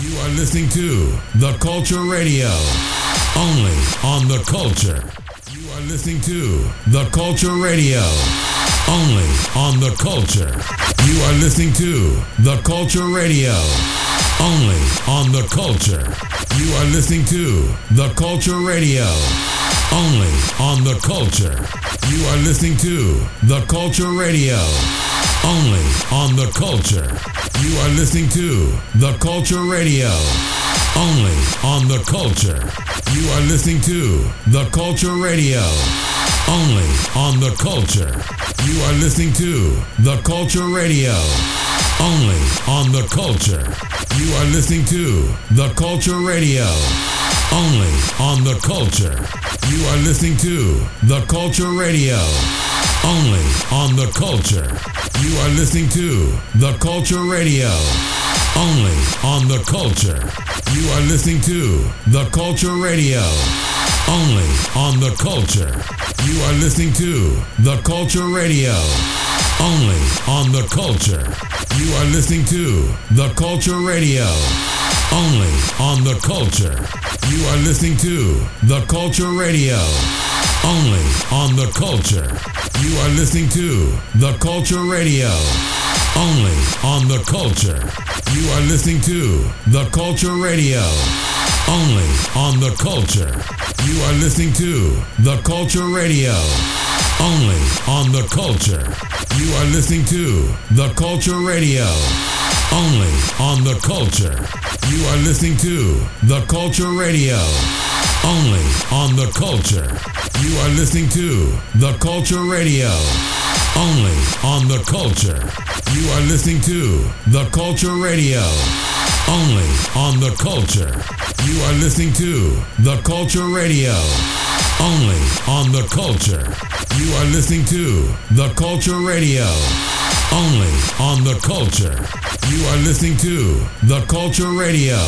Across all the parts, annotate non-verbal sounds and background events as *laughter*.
You are listening to The Culture Radio, only on The Culture. You are listening to The Culture Radio, only on The Culture. You are listening to The Culture Radio, only on The Culture. You are listening to The Culture Radio, only on The Culture. You are listening to The Culture Radio, only on The Culture. You are listening to The Culture Radio, only on The Culture. You are listening to The Culture Radio, only on The Culture. You are listening to The Culture Radio, only on The Culture. You are listening to The Culture Radio, only on The Culture. You are listening to The Culture Radio, only on The Culture. You are listening to The Culture Radio, only on The Culture. You are listening to The Culture Radio, only on The Culture. You are listening to The Culture Radio, only on The Culture. You are listening to The Culture Radio, only on The Culture. You are listening to The Culture Radio, only on The Culture. You are listening to The Culture Radio, only on The Culture. You are listening to The Culture Radio, only on The Culture. You are listening to The Culture Radio, only on The Culture. You are listening to The Culture Radio, only on The Culture. You are listening to The Culture Radio, only on The Culture. You are listening to The Culture Radio, only on The Culture. You are listening to The Culture Radio, only on The Culture. You are listening to The Culture Radio, only on The Culture. You are listening to The Culture Radio, only on The Culture. You are listening to The Culture Radio,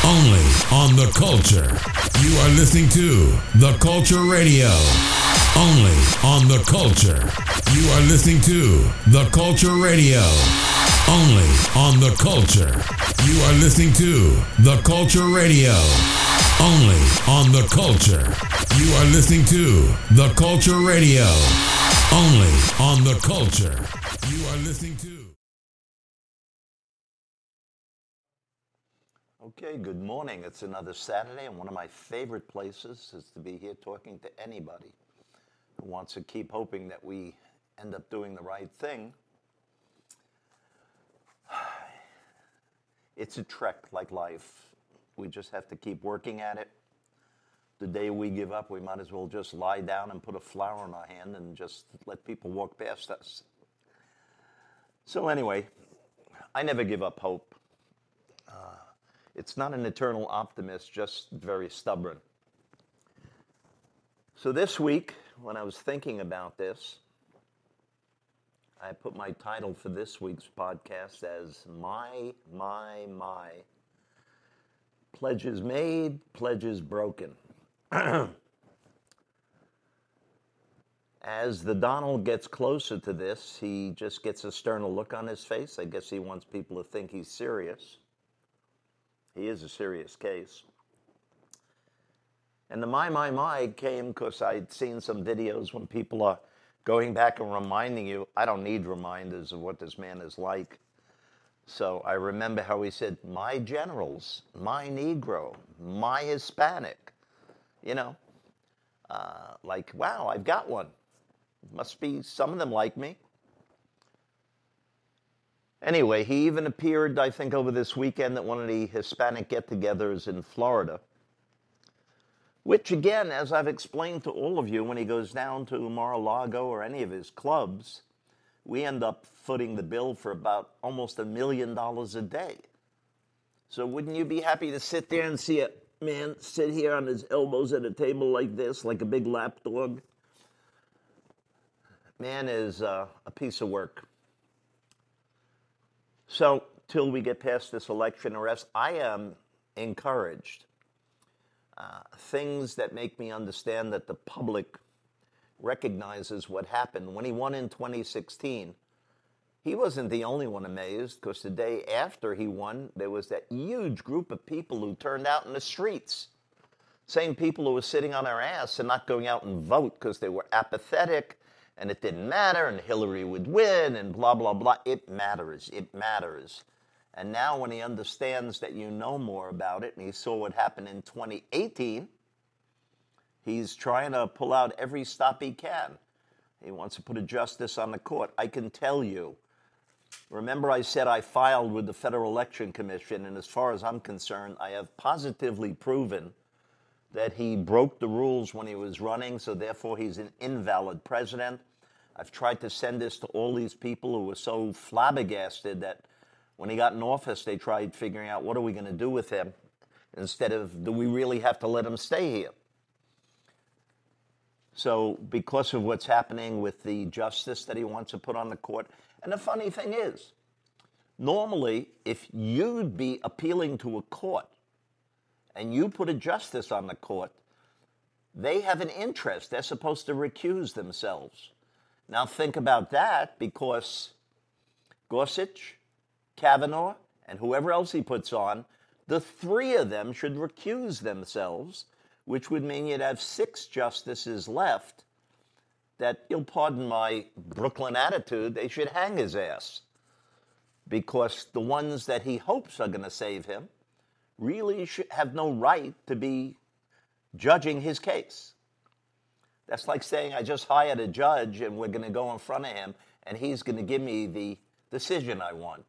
only on The Culture. You are listening to The Culture Radio, only on The Culture. You are listening to The Culture Radio, only on The Culture. You are listening to The Culture Radio, only on The Culture. You are listening to The Culture Radio, only on The Culture. You are listening to. Okay, good morning. It's another Saturday, and one of my favorite places is to be here talking to anybody who wants to keep hoping that we end up doing the right thing. *sighs* It's a trek like life. We just have to keep working at it. The day we give up, we might as well just lie down and put a flower in our hand and just let people walk past us. So, anyway, I never give up hope. Uh, it's not an eternal optimist, just very stubborn. So this week, when I was thinking about this, I put my title for this week's podcast as My, My, My. Pledges made, pledges broken. *clears throat* As the Donald gets closer to this, he just gets a sterner look on his face. I guess he wants people to think he's serious. He is a serious case. And the my, my, my came because I'd seen some videos when people are going back and reminding you. I don't need reminders of what this man is like. So I remember how he said, my generals, my Negro, my Hispanic. You know, uh, like, wow, I've got one. Must be some of them like me. Anyway, he even appeared, I think, over this weekend at one of the Hispanic get togethers in Florida. Which, again, as I've explained to all of you, when he goes down to Mar a Lago or any of his clubs, we end up footing the bill for about almost a million dollars a day. So, wouldn't you be happy to sit there and see a man sit here on his elbows at a table like this, like a big lapdog? Man is uh, a piece of work. So, till we get past this election arrest, I am encouraged. Uh, things that make me understand that the public recognizes what happened. When he won in 2016, he wasn't the only one amazed because the day after he won, there was that huge group of people who turned out in the streets. Same people who were sitting on their ass and not going out and vote because they were apathetic and it didn't matter and Hillary would win and blah, blah, blah. It matters. It matters. And now, when he understands that you know more about it and he saw what happened in 2018, he's trying to pull out every stop he can. He wants to put a justice on the court. I can tell you. Remember, I said I filed with the Federal Election Commission, and as far as I'm concerned, I have positively proven that he broke the rules when he was running, so therefore he's an invalid president. I've tried to send this to all these people who were so flabbergasted that when he got in office, they tried figuring out what are we going to do with him instead of do we really have to let him stay here? So, because of what's happening with the justice that he wants to put on the court, and the funny thing is, normally, if you'd be appealing to a court and you put a justice on the court, they have an interest. They're supposed to recuse themselves. Now, think about that because Gorsuch, Kavanaugh, and whoever else he puts on, the three of them should recuse themselves, which would mean you'd have six justices left that, you'll pardon my Brooklyn attitude, they should hang his ass. Because the ones that he hopes are going to save him really should have no right to be judging his case. That's like saying I just hired a judge and we're going to go in front of him and he's going to give me the decision I want.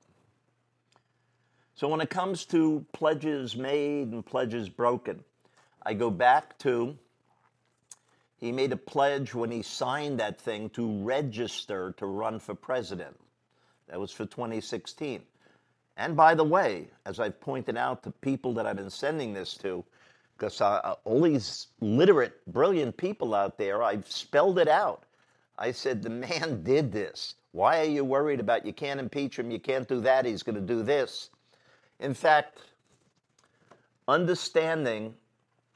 So when it comes to pledges made and pledges broken, I go back to he made a pledge when he signed that thing to register to run for president. That was for 2016. And by the way, as I've pointed out to people that I've been sending this to, because uh, uh, all these literate, brilliant people out there, I've spelled it out. I said, the man *laughs* did this. Why are you worried about you can't impeach him, you can't do that, he's going to do this? In fact, understanding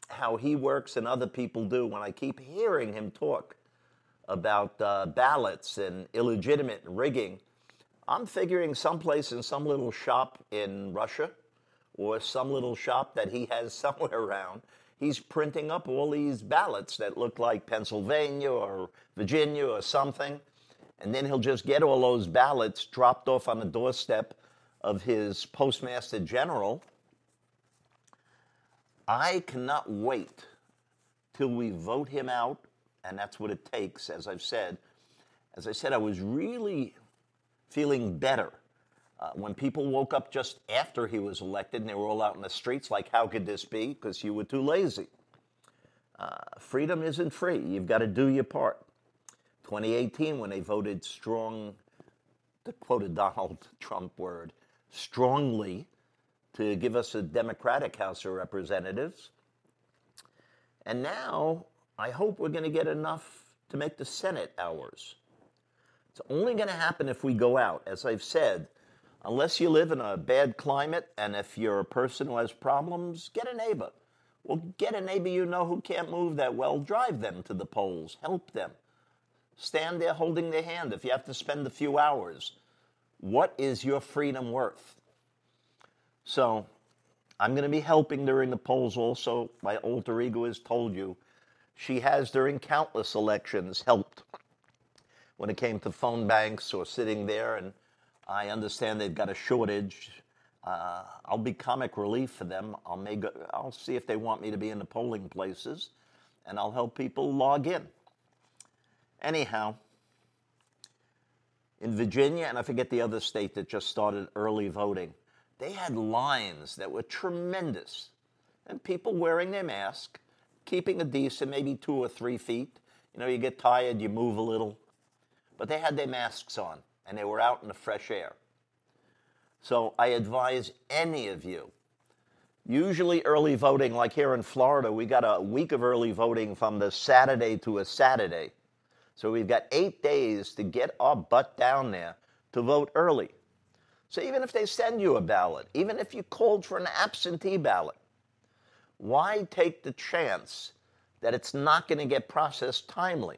how he works and other people do, when I keep hearing him talk about uh, ballots and illegitimate rigging, I'm figuring someplace in some little shop in Russia or some little shop that he has *laughs* somewhere around, he's printing up all these ballots that look like Pennsylvania or Virginia or something. And then he'll just get all those ballots dropped off on the doorstep of his postmaster general. I cannot wait till we vote him out, and that's what it takes, as I've said. As I said, I was really feeling better uh, when people woke up just after he was elected and they were all out in the streets, like, how could this be? Because you were too lazy. Uh, freedom isn't free. You've got to do your part. 2018, when they voted strong, to quote a Donald *laughs* Trump word, strongly to give us a Democratic House of Representatives. And now I hope we're going to get enough to make the Senate ours. It's only going to happen if we go out. As I've said, unless you live in a bad climate and if you're a person who has problems, get a neighbor. Well, get a neighbor you know who can't move that well, drive them to the polls, help them. Stand there holding their hand if you have to spend a few hours. What is your freedom worth? So I'm going to be helping during the polls also. My alter ego has told you. She has, during countless elections, helped when it came to phone banks or sitting there. And I understand they've got a shortage. Uh, I'll be comic relief for them. I'll, make, I'll see if they want me to be in the polling places, and I'll help people log in. Anyhow, in Virginia, and I forget the other state that just started early voting, they had lines that were tremendous. And people wearing their mask, keeping a decent, maybe two or three feet. You know, you get tired, you move a little. But they had their masks on and they were out in the fresh air. So I advise any of you, usually early voting, like here in Florida, we got a week of early voting from the Saturday to a Saturday. So we've got eight days to get our butt down there to vote early. So even if they send you a ballot, even if you called for an absentee ballot, why take the chance that it's not going to get processed timely?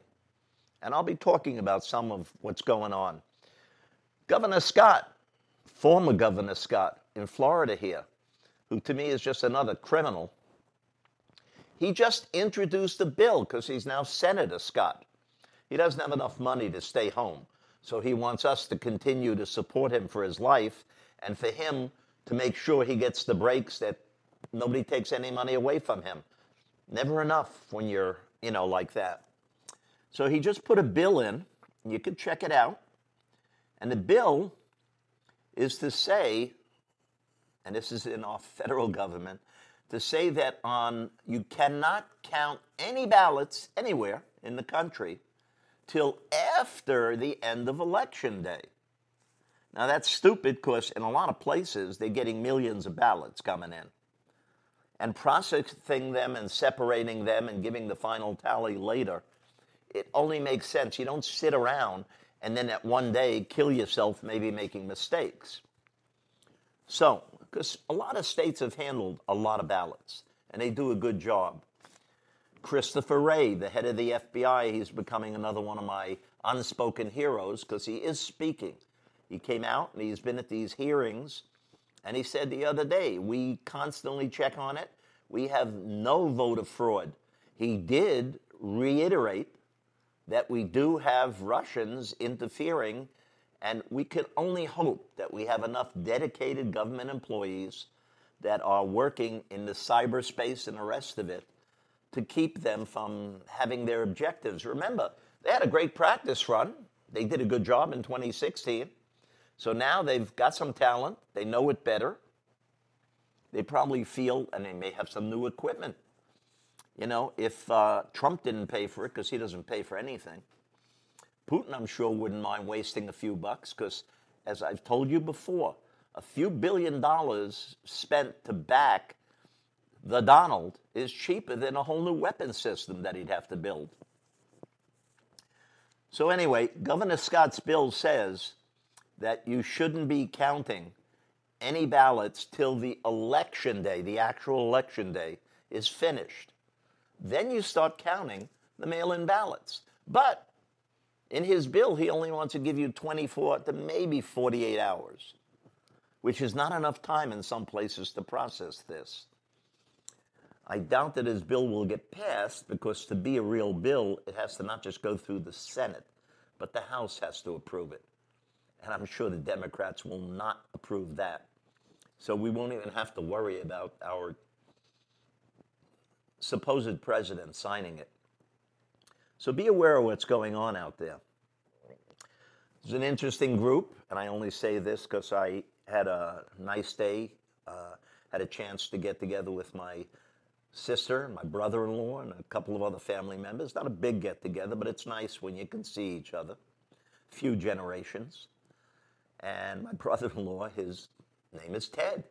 And I'll be talking about some of what's going on. Governor Scott, former Governor Scott in Florida here, who to me is just another criminal, he just introduced a bill because he's now Senator Scott. He doesn't have enough money to stay home. So he wants us to continue to support him for his life and for him to make sure he gets the breaks that nobody takes any money away from him. Never enough when you're, you know, like that. So he just put a bill in. You can check it out. And the bill is to say, and this is in our federal government, to say that on you cannot count any ballots anywhere in the country till after the end of election day. Now that's stupid because in a lot of places they're getting millions of ballots coming in. And processing them and separating them and giving the final tally later, it only makes sense. You don't sit around and then at one day kill yourself maybe making mistakes. So, because a lot of states have handled a lot of ballots and they do a good job. Christopher Wray, the head of the FBI, he's becoming another one of my unspoken heroes because he is speaking. He came out and he's been at these hearings and he said the other day, we constantly check on it. We have no voter fraud. He did reiterate that we do have Russians interfering, and we can only hope that we have enough dedicated government employees that are working in the cyberspace and the rest of it to keep them from having their objectives. Remember, they had a great practice run. They did a good job in 2016. So now they've got some talent. They know it better. They probably feel, and they may have some new equipment. You know, if uh, Trump didn't pay for it, because he doesn't pay for anything, Putin, I'm sure, wouldn't mind wasting a few bucks, because as I've told you before, a few billion dollars spent to back the Donald is cheaper than a whole new weapon system that he'd have to build. So, anyway, Governor Scott's bill says that you shouldn't be counting any ballots till the election day, the actual election day, is finished. Then you start counting the mail in ballots. But in his bill, he only wants to give you 24 to maybe 48 hours, which is not enough time in some places to process this. I doubt that his bill will get passed because to be a real bill, it has to not just go through the Senate, but the House has to approve it. And I'm sure the Democrats will not approve that. So we won't even have to worry about our supposed president signing it. So be aware of what's going on out there. It's an interesting group, and I only say this because I had a nice day, uh, had a chance to get together with my sister, and my brother in law, and a couple of other family members. Not a big get together, but it's nice when you can see each other. Few generations. And my *laughs* brother in law, his name is Ted.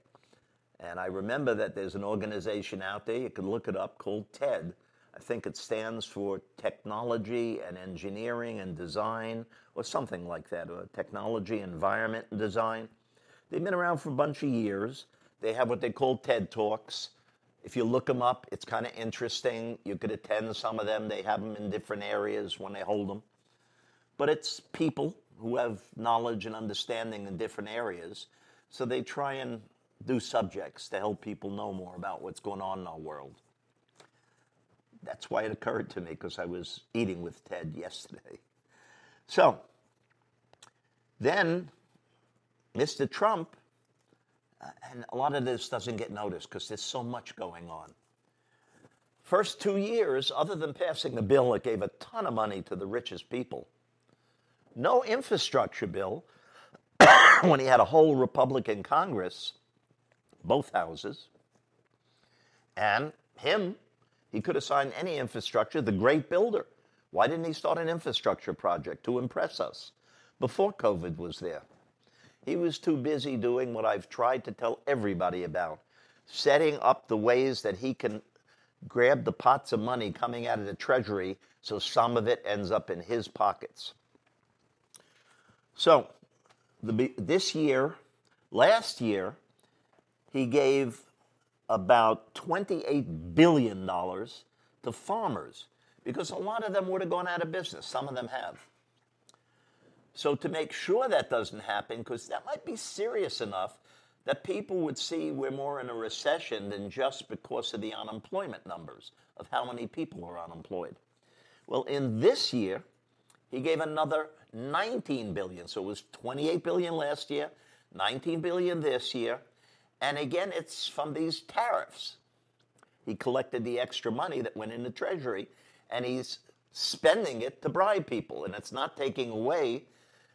And I remember that there's an organization out there, you can look it up, called TED. I think it stands for Technology and Engineering and Design, or something like that, or Technology, Environment, and Design. They've been around for a bunch of years. They have what they call TED Talks. If you look them up, it's kind of interesting. You could attend some of them. They have them in different areas when they hold them. But it's people who have knowledge and understanding in different areas. So they try and do subjects to help people know more about what's going on in our world. That's why it occurred to me because I was eating with Ted *laughs* yesterday. So then Mr. Trump uh, and a lot of this doesn't get noticed because there's so much going on. First two years, other than passing the bill that gave a ton of money to the richest people, no infrastructure bill *coughs* when he had a whole Republican Congress, both houses, and him, he could have signed any infrastructure, the great builder. Why didn't he start an infrastructure project to impress us before COVID was there? He was too busy doing what I've tried to tell everybody about setting up the ways that he can grab the pots of money coming out of the treasury so some of it ends up in his pockets. So, the, this year, last year, he gave about $28 billion to farmers because a lot of them would have gone out of business. Some of them have. So, to make sure that doesn't happen, because that might be serious enough that people would see we're more in a recession than just because of the unemployment numbers of how many people are unemployed. Well, in this year, he gave another 19 billion. So it was 28 billion last year, 19 billion this year. And again, it's from these tariffs. He collected the extra money that went in the treasury and he's spending it to bribe people. And it's not taking away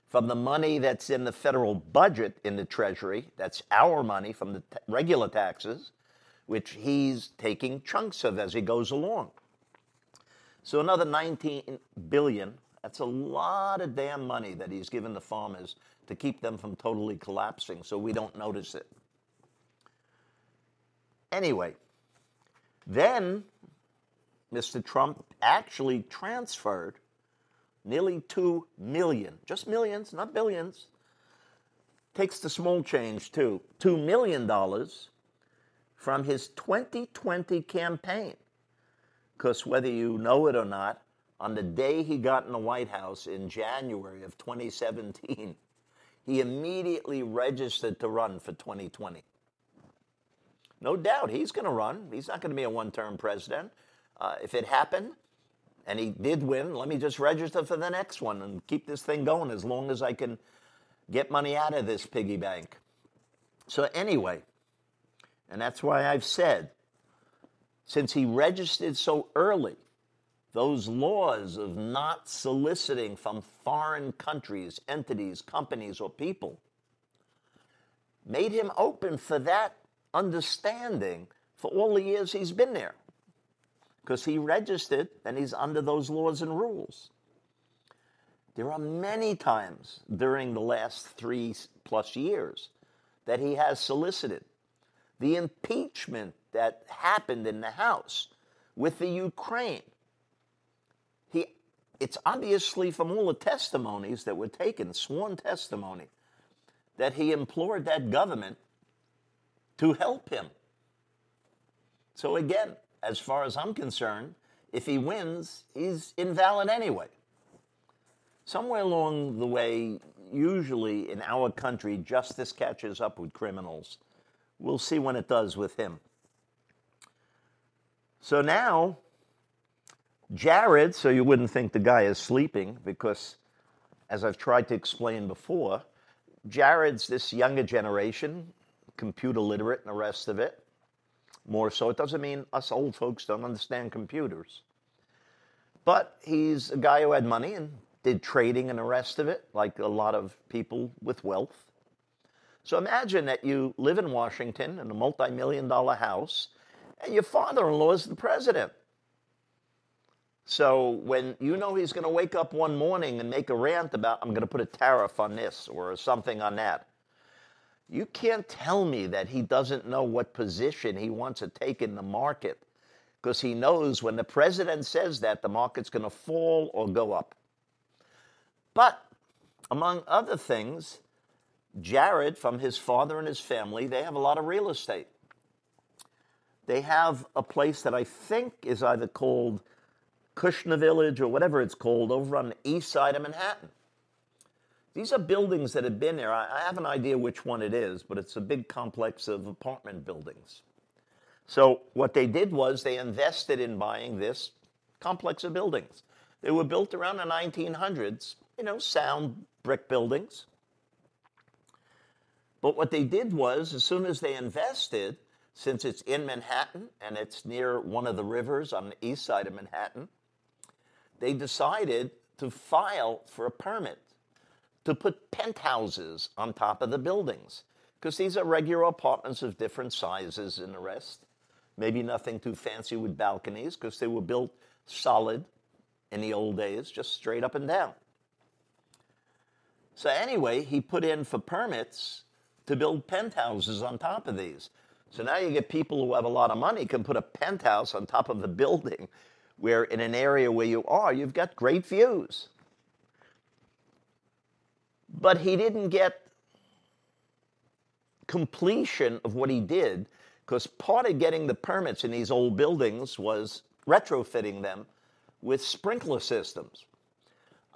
from the money that's in the federal budget in the treasury. That's our money from the t- regular taxes, which he's taking chunks of as he goes along. So another 19 billion that's a lot of damn money that he's given the farmers to keep them from totally collapsing so we don't notice it. Anyway, then Mr. Trump actually transferred nearly 2 million, just millions, not billions. Takes the small change too. $2 million from his 2020 campaign. Because whether you know it or not, on the day he got in the White House in January of 2017, he immediately registered to run for 2020. No doubt he's going to run. He's not going to be a one term president. Uh, if it happened and he did win, let me just register for the next one and keep this thing going as long as I can get money out of this piggy bank. So, anyway, and that's why I've said, since he registered so early, those laws of not soliciting from foreign countries, entities, companies, or people made him open for that understanding for all the years he's been there. Because he registered and he's under those laws and rules. There are many times during the last three plus years that he has solicited. The impeachment that happened in the House with the Ukraine He, it's obviously from all the testimonies that were taken, sworn testimony, that he implored that government to help him. So, again, as far as I'm concerned, if he wins, he's invalid anyway. Somewhere along the way, usually in our country, justice catches up with criminals. We'll see when it does with him. So now, Jared, so you wouldn't think the guy is sleeping, because as I've tried to explain before, Jared's this younger generation, computer literate and the rest of it. More so, it doesn't mean us old folks don't understand computers. But he's a guy who had money and did trading and the rest of it, like a lot of people with wealth. So imagine that you live in Washington in a multi million dollar house, and your father in law is the president. So when you know he's going to wake up one morning and make a rant about, I'm going to put a tariff on this or something on that, you can't tell me that he doesn't know what position he wants to take in the market because he knows when the president says that, the market's going to fall or go up. But among other things, Jared, from his father and his family, they have a lot of real estate. They have a place that I think is either called Kushner Village or whatever it's called over on the east side of Manhattan. These are buildings that have been there. I have an idea which one it is, but it's a big complex of apartment buildings. So, what they did was they invested in buying this complex of buildings. They were built around the 1900s, you know, sound brick buildings. But what they did was, as soon as they invested, since it's in Manhattan and it's near one of the rivers on the east side of Manhattan, they decided to file for a permit to put penthouses on top of the buildings because these are regular apartments of different sizes and the rest. Maybe nothing too fancy with balconies because they were built solid in the old days, just straight up and down. So, anyway, he put in for permits to build penthouses on top of these. So now you get people who have a lot of money can put a penthouse on top of the building where in an area where you are, you've got great views. But he didn't get completion of what he did because part of getting the permits in these old buildings was retrofitting them with sprinkler systems.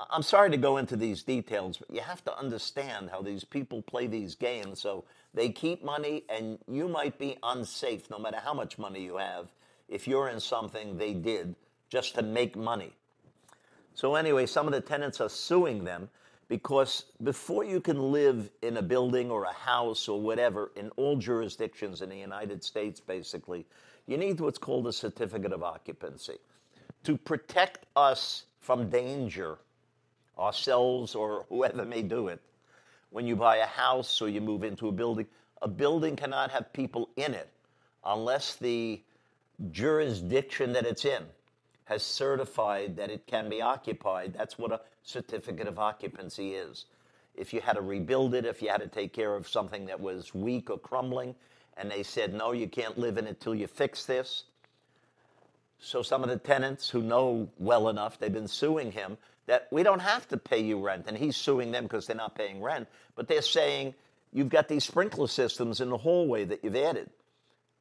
I'm sorry to go into these details, but you have to understand how these people play these games. So they keep money, and you might be unsafe no matter how much money you have if you're in something they did just to make money. So, anyway, some of the tenants are suing them because before you can live in a building or a house or whatever in all jurisdictions in the United States, basically, you need what's called a certificate of occupancy to protect us from danger, ourselves or whoever may do it. When you buy a house or you move into a building, a building cannot have people in it unless the jurisdiction that it's in has certified that it can be occupied. That's what a certificate of occupancy is. If you had to rebuild it, if you had to take care of something that was weak or crumbling, and they said, no, you can't live in it till you fix this. So some of the tenants who know well enough, they've been suing him that we don't have to pay you rent. And he's suing them because they're not paying rent. But they're saying, you've got these sprinkler systems in the hallway that you've added.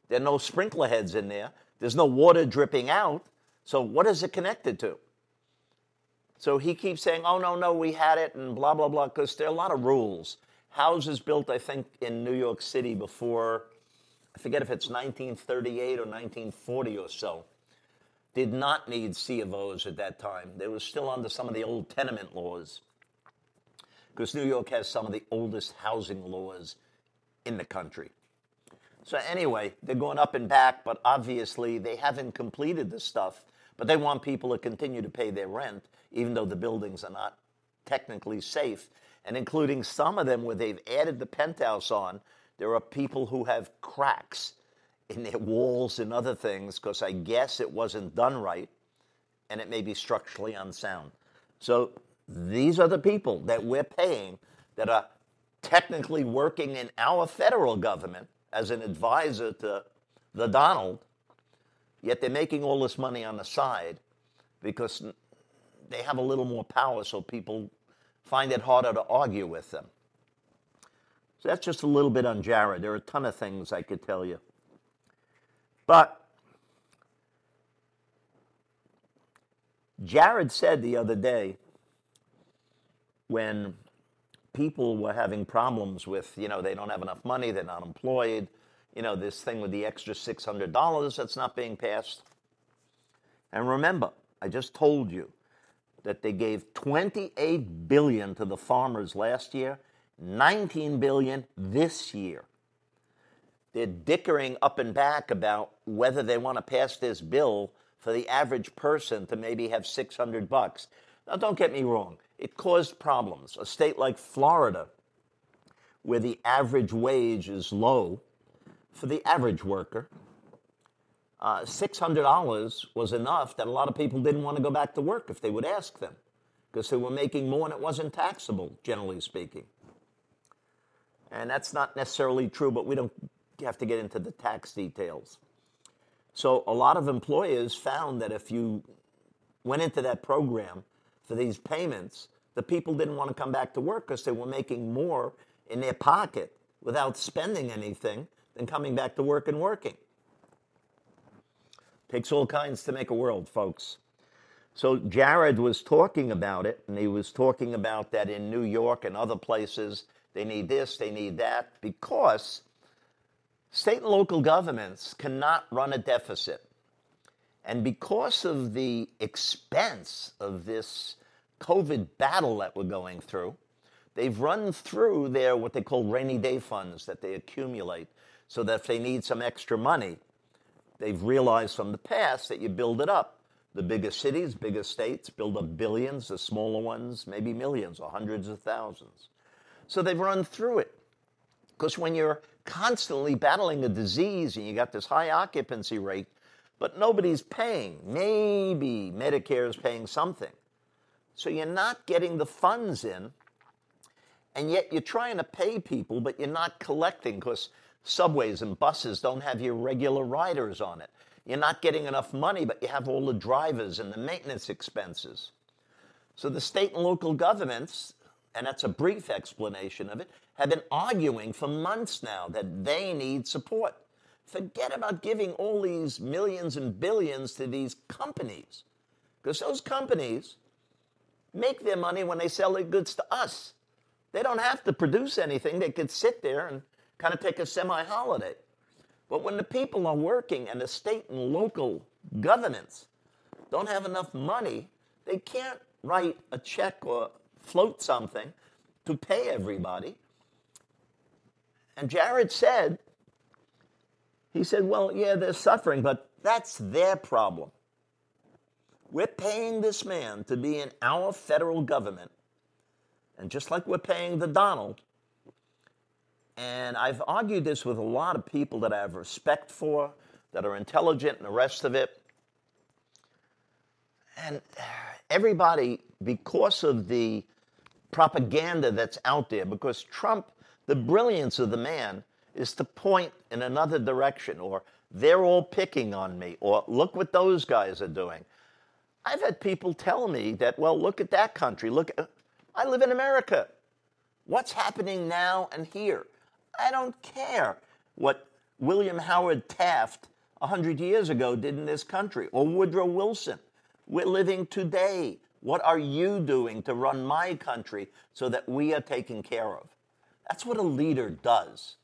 There are no sprinkler heads in there. There's no water dripping out. So what is it connected to? So he keeps saying, oh, no, no, we had it and blah, blah, blah, because there are a lot of rules. Houses built, I think, in New York City before, I forget if it's 1938 or 1940 or so, did not need C of O's at that time. They were still under some of the old tenement laws because New York has some of the oldest housing laws in the country. So anyway, they're going up and back, but obviously they haven't completed the stuff. But they want people to continue to pay their rent, even though the buildings are not technically safe. And including some of them where they've added the penthouse on, there are people who have cracks in their walls and other things because I guess it wasn't done right and it may be structurally unsound. So these are the people that we're paying that are technically working in our federal government as an advisor to the Donald, yet they're making all this money on the side because they have a little more power, so people find it harder to argue with them. So that's just a little bit on Jared. There are a ton of things I could tell you. But Jared said the other day when people were having problems with, you know, they don't have enough money, they're not employed, you know, this thing with the extra $600 that's not being passed. And remember, I just told you that they gave 28 billion to the farmers last year, 19 billion this year they're dickering up and back about whether they want to pass this bill for the average person to maybe have 600 bucks. Now, don't get me wrong, it caused problems. A state like Florida, where the average wage is low for the average worker, uh, $600 was enough that a lot of people didn't want to go back to work if they would ask them because they were making more and it wasn't taxable, generally speaking. And that's not necessarily true, but we don't have to get into the tax details. So a lot of employers found that if you went into that program for these payments, the people didn't want to come back to work because they were making more in their pocket without spending anything than coming back to work and working. Takes all kinds to make a world, folks. So Jared was talking about it, and he was talking about that in New York and other places, they need this, they need that, because State and local governments cannot run a deficit. And because of the expense of this COVID battle that we're going through, they've run through their what they call rainy day funds that they accumulate so that if they need some extra money, they've realized from the past that you build it up. The bigger cities, bigger states build up billions, the smaller ones, maybe millions or hundreds of thousands. So they've run through it. Because when you're constantly battling a disease and you got this high occupancy rate, but nobody's paying. Maybe Medicare is paying something. So you're not getting the funds in, and yet you're trying to pay people, but you're not collecting because subways and buses don't have your regular riders on it. You're not getting enough money, but you have all the drivers and the maintenance expenses. So the state and local governments, and that's a brief explanation of it, have been arguing for months now that they need support. Forget about giving all these millions and billions to these companies, because those companies make their money when they sell their goods to us. They don't have to produce anything. They could sit there and kind of take a semi holiday. But when the people are working and the state and local governments don't have enough money, they can't write a check or float something to pay everybody. And Jared said, he said, well, yeah, they're suffering, but that's their problem. We're paying this man to be in our federal government. And just like we're paying the Donald, and I've argued this with a lot of people that I have respect for, that are intelligent and the rest of it. And everybody, because of the propaganda that's out there, because Trump, the brilliance of the man is to point in another direction, or they're all picking on me, or look what those guys are doing. I've had people tell me that, well, look at that country. Look, uh, I live in America. What's happening now and here? I don't care what William Howard Taft 100 years ago did in this country, or Woodrow Wilson. We're living today. What are you doing to run my country so that we are taken care of? That's what a leader does.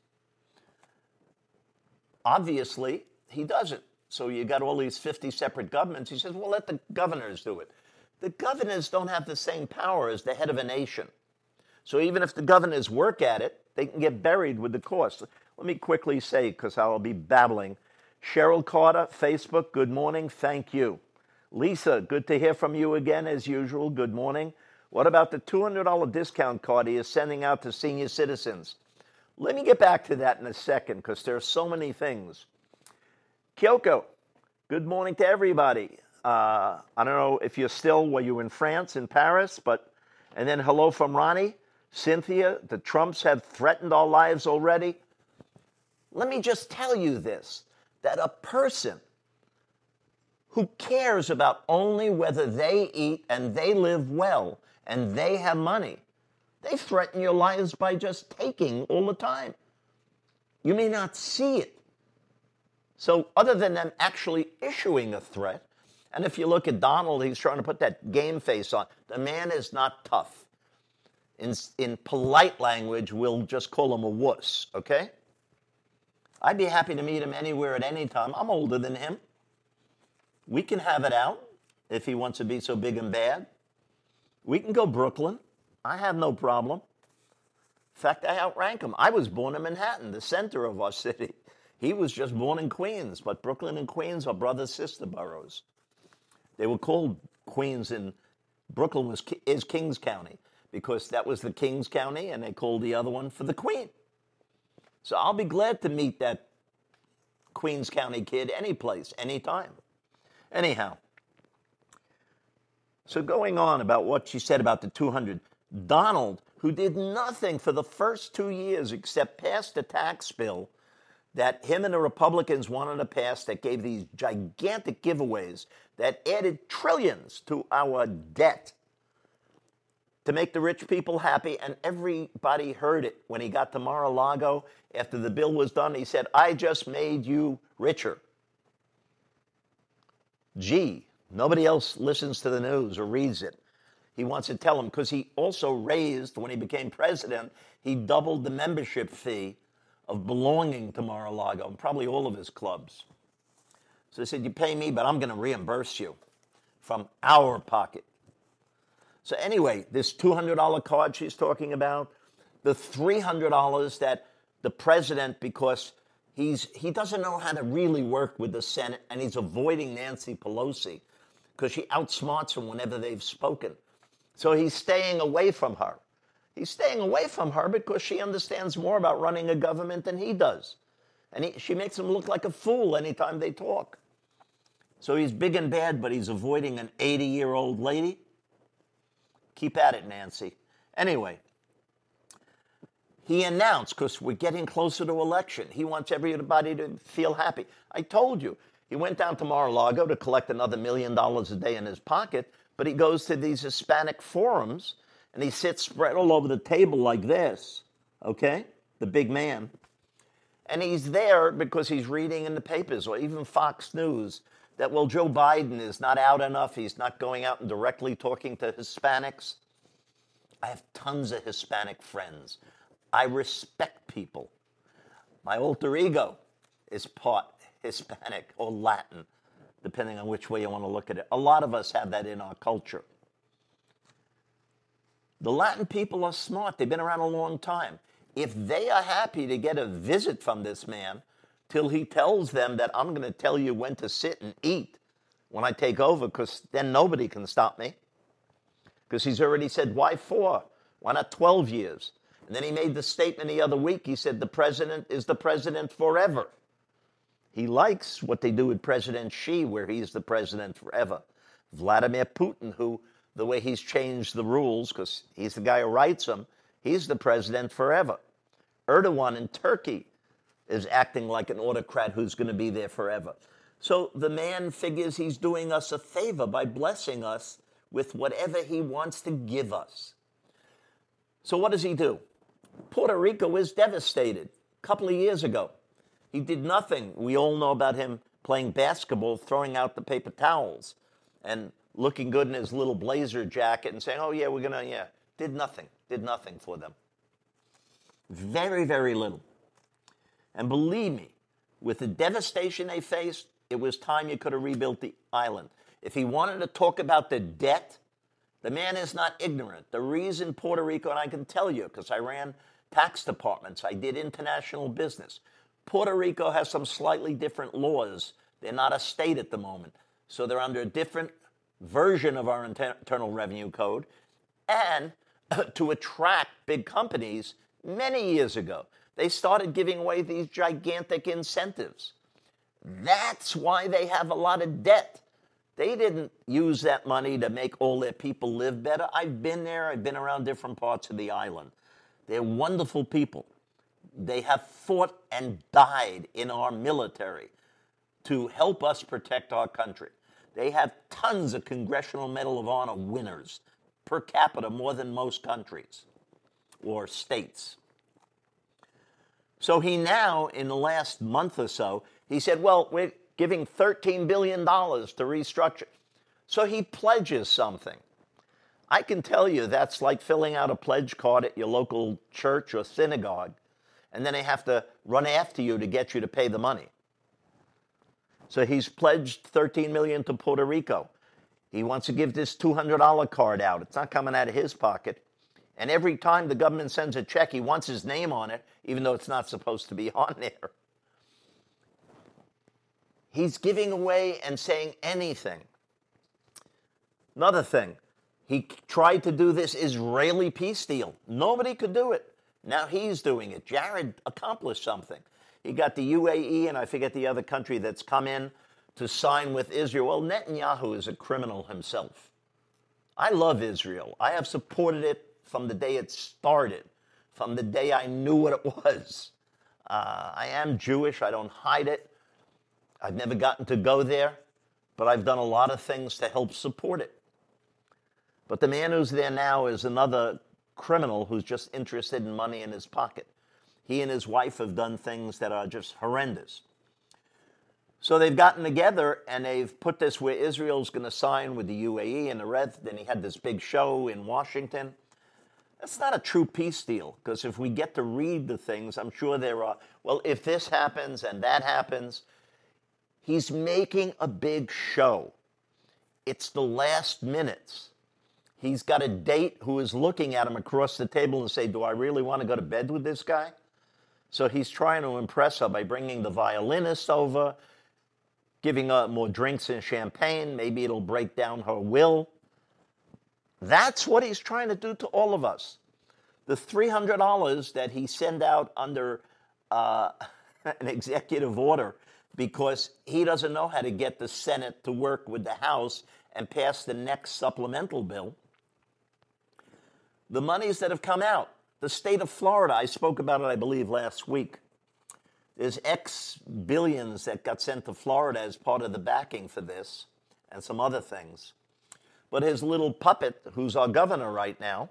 Obviously, he doesn't. So you got all these 50 separate governments. He says, well, let the governors do it. The governors don't have the same power as the head of a nation. So even if the governors work at it, they can get buried with the cost. Let me quickly say, because I'll be babbling. Cheryl Carter, Facebook, good morning. Thank you. Lisa, good to hear from you again as usual. Good morning. What about the $200 discount card he is sending out to senior citizens? Let me get back to that in a second because there are so many things. Kyoko, good morning to everybody. Uh, I don't know if you're still, were you in France, in Paris, but, and then hello from Ronnie. Cynthia, the Trumps have threatened our lives already. Let me just tell you this that a person who cares about only whether they eat and they live well and they have money, they threaten your lives by just taking all the time. You may not see it, so, other than them actually issuing a threat, and if you look at Donald, he's trying to put that game face on. The man is not tough. In, in polite language, we'll just call him a wuss, okay? I'd be happy to meet him anywhere at any time. I'm older than him. We can have it out if he wants to be so big and bad. We can go Brooklyn. I have no problem. In fact, I outrank him. I was born in Manhattan, the center of our city. He was just born in Queens, but Brooklyn and Queens are brother sister boroughs. They were called Queens, and Brooklyn was is Kings County because that was the Kings County, and they called the other one for the Queen. So I'll be glad to meet that Queens County kid any place, anytime. Anyhow, so going on about what she said about the 200, Donald, who did nothing for the first two years except pass the tax bill that him and the Republicans wanted to pass that gave these gigantic giveaways that added trillions to our debt to make the rich people happy. And everybody heard it when he got to Mar a Lago after the bill was done. He said, I just made you richer. Gee, nobody else listens to the news or reads it. He wants to tell them because he also raised, when he became president, he doubled the membership fee of belonging to Mar-a-Lago, and probably all of his clubs. So they said, You pay me, but I'm going to reimburse you from our pocket. So, anyway, this $200 card she's talking about, the $300 that the president, because he's, he doesn't know how to really work with the Senate and he's avoiding Nancy Pelosi because she outsmarts him whenever they've spoken. So he's staying away from her. He's staying away from her because she understands more about running a government than he does. And he, she makes him look like a fool anytime they talk. So he's big and bad, but he's avoiding an 80 year old lady. Keep at it, Nancy. Anyway, he announced, because we're getting closer to election, he wants everybody to feel happy. I told you, he went down to Mar a Lago to collect another million dollars a day in his pocket, but he goes to these Hispanic forums and he sits spread all over the table like this, okay? The big man. And he's there because he's reading in the papers or even Fox News that, well, Joe Biden is not out enough, he's not going out and directly talking to Hispanics. I have tons of Hispanic friends. I respect people. My alter ego is part Hispanic or Latin, depending on which way you want to look at it. A lot of us have that in our culture. The Latin people are smart, they've been around a long time. If they are happy to get a visit from this man till he tells them that I'm going to tell you when to sit and eat when I take over, because then nobody can stop me. Because he's already said, why four? Why not 12 years? And then he made the statement the other week. He said, the president is the president forever. He likes what they do with President Xi, where he's the president forever. Vladimir Putin, who, the way he's changed the rules, because he's the guy who writes them, he's the president forever. Erdogan in Turkey is acting like an autocrat who's going to be there forever. So the man figures he's doing us a favor by blessing us with whatever he wants to give us. So what does he do? Puerto Rico is devastated. A couple of years ago, he did nothing. We all know about him playing basketball, throwing out the paper towels, and looking good in his little blazer jacket and saying, "Oh yeah, we're gonna yeah." Did nothing. Did nothing for them. Very, very little. And believe me, with the devastation they faced, it was time you could have rebuilt the island. If he wanted to talk about the debt, the man is not ignorant. The reason Puerto Rico, and I can tell you because I ran tax departments, I did international business. Puerto Rico has some slightly different laws. They're not a state at the moment. So they're under a different version of our Internal Revenue Code. And *laughs* to attract big companies, many years ago, they started giving away these gigantic incentives. That's why they have a lot of debt. They didn't use that money to make all their people live better. I've been there, I've been around different parts of the island. They're wonderful people. They have fought and died in our military to help us protect our country. They have tons of Congressional Medal of Honor winners per capita, more than most countries or states. So he now, in the last month or so, he said, Well, we're giving $13 billion to restructure. So he pledges something. I can tell you that's like filling out a pledge card at your local church or synagogue, and then they have to run after you to get you to pay the money. So he's pledged 13 million to Puerto Rico. He wants to give this $200 card out. It's not coming out of his pocket. And every time the government sends a check, he wants his name on it, even though it's not supposed to be *laughs* on there. He's giving away and saying anything. Another thing, he tried to do this Israeli peace deal. Nobody could do it. Now he's doing it. Jared accomplished something. He got the UAE and I forget the other country that's come in to sign with Israel. Well, Netanyahu is a criminal himself. I love Israel. I have supported it from the day it started, from the day I knew what it was. Uh, I am Jewish, I don't hide it. I've never gotten to go there, but I've done a lot of things to help support it. But the man who's there now is another criminal who's just interested in money in his pocket. He and his wife have done things that are just horrendous. So they've gotten together and they've put this where Israel's going to sign with the UAE and the rest. Then he had this big show in Washington. That's not a true peace deal because if we get to read the things, I'm sure there are, well, if this happens and that happens, He's making a big show. It's the last minutes. He's got a date who is looking at him across the table and say, "Do I really want to go to bed with this guy?" So he's trying to impress her by bringing the violinist over, giving her more drinks and champagne. Maybe it'll break down her will. That's what he's trying to do to all of us. The $300 that he sent out under uh, *laughs* an executive order because he doesn't know how to get the Senate to work with the House and pass the next supplemental bill. The monies that have come out, the state of Florida, I spoke about it, I believe, last week. There's X billions that got sent to Florida as part of the backing for this and some other things. But his little puppet, who's our governor right now,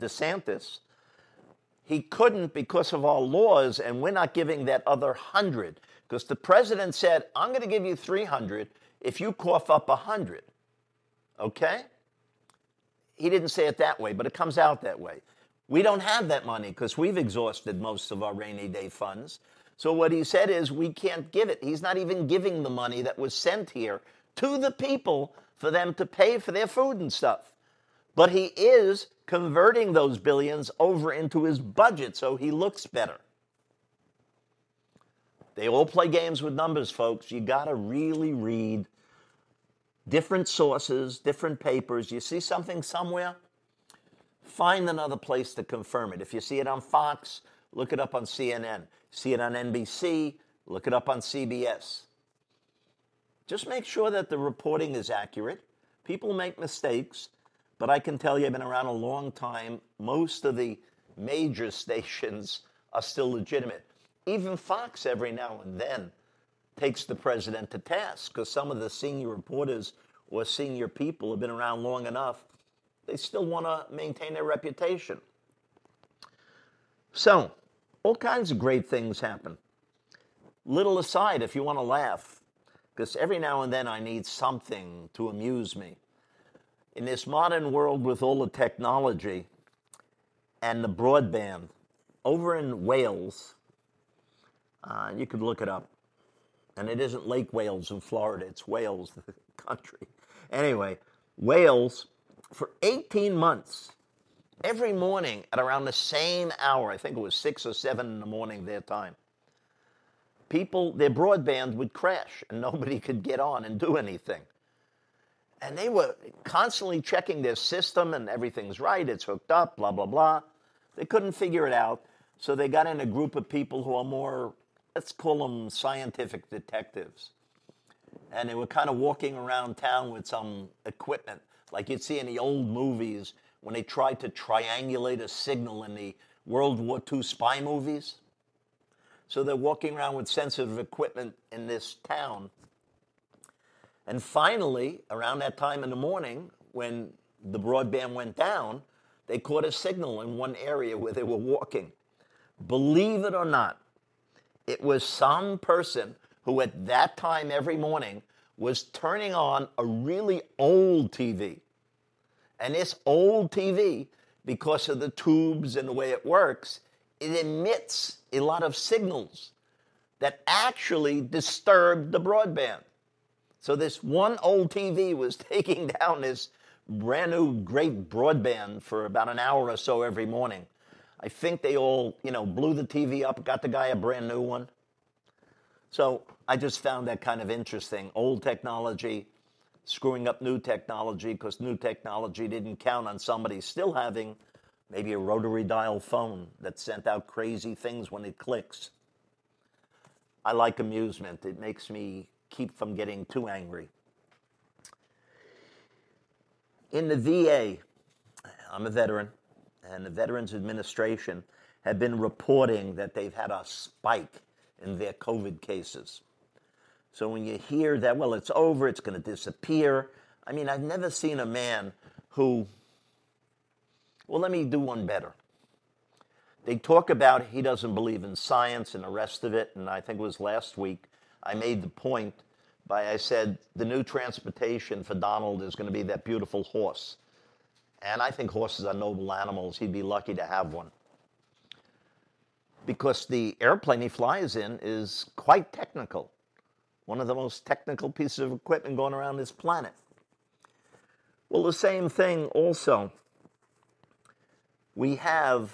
DeSantis, he couldn't because of our laws, and we're not giving that other hundred. Because the president said, I'm going to give you 300 if you cough up a hundred, okay? He didn't say it that way, but it comes out that way. We don't have that money because we've exhausted most of our rainy day funds. So what he said is we can't give it. He's not even giving the money that was sent here to the people for them to pay for their food and stuff. But he is converting those billions over into his budget so he looks better. They all play games with numbers, folks. You got to really read different sources, different papers. You see something somewhere, find another place to confirm it. If you see it on Fox, look it up on CNN. See it on NBC, look it up on CBS. Just make sure that the reporting is accurate. People make mistakes, but I can tell you, I've been around a long time. Most of the major *laughs* stations are still legitimate. Even Fox, every now and then, takes the president to task because some of the senior reporters or senior people have been around long enough, they still want to maintain their reputation. So, all kinds of great things happen. Little aside, if you want to laugh, because every now and then I need something to amuse me. In this modern world with all the technology and the broadband, over in Wales, uh, you could look it up, and it isn't Lake Wales in Florida, it's Wales, *laughs* the country. Anyway, Wales, for 18 months, every morning at around the same hour, I think it was six or seven in the morning their time, people, their broadband would crash and *laughs* nobody could get on and do anything. And they were constantly checking their system and everything's right, it's hooked up, blah, blah, blah. They couldn't figure it out. So they got in a group of people who are more, let's call them scientific detectives and they were kind of walking around town with some equipment, like you'd see in the old movies when they tried to triangulate a signal in the World War II spy movies. So they're walking around with sensitive equipment in this town. And finally, around that time in the morning, when the broadband went down, they caught a signal in one area where they were walking. Believe it or not, it was some person who at that time every morning was turning on a really old TV. And this old TV, because of the tubes and the way it works, it emits a lot of signals that actually disturb the broadband. So this one old TV was *laughs* taking down this brand new great broadband for about an hour or so every morning. I think they all, you know, blew the TV up, got the guy a brand new one. So I just found that kind of interesting. Old technology screwing up new technology because new technology didn't count on somebody still having maybe a rotary dial phone that sent out crazy things when it clicks. I like amusement, it makes me keep from getting too angry. In the VA, I'm a veteran, and the Veterans Administration have been reporting that they've had a spike in their COVID cases. So when you hear that, well, it's over, it's going to disappear. I mean, I've never seen a man who, well, let me do one better. They talk about he doesn't believe in science and the rest of it. And I think it was last week I made the point by I said the new transportation for Donald is going to be that beautiful horse. And I think horses are noble animals. He'd be lucky to have one because the airplane he flies in is quite technical. One of the most technical pieces of equipment going around this planet. Well, the same thing also. We have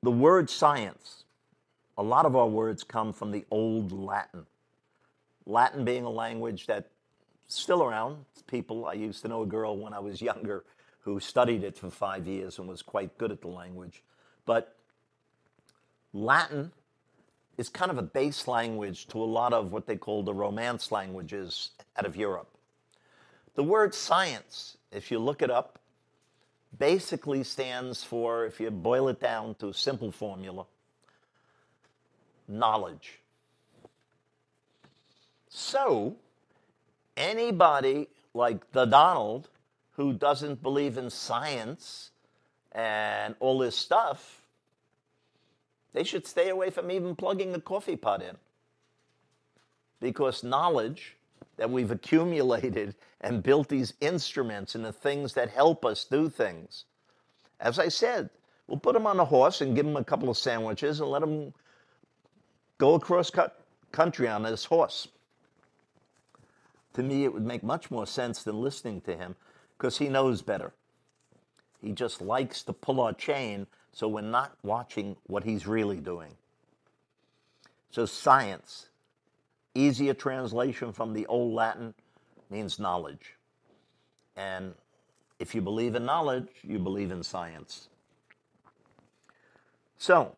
the word science. A lot of our words come from the old Latin. Latin being a language that still around. People, I used to know a girl when I was younger who studied it for five years and was quite good at the language. But Latin is kind of a base language to a lot of what they call the Romance languages out of Europe. The word science, if you look it up, basically stands for, if you boil it down to a simple formula, knowledge. So, anybody like the Donald who doesn't believe in science and all this stuff, They should stay away from even plugging the coffee pot in. Because knowledge that we've accumulated and built these instruments and the things that help us do things. As I said, we'll put them on a horse and give them a couple of sandwiches and let them go across country on this horse. To me, it would make much more sense than listening to him because he knows better. He just likes to pull our chain so we're not watching what he's really doing. So, science, easier translation from the old Latin, means knowledge. And if you believe in knowledge, you believe in science. So,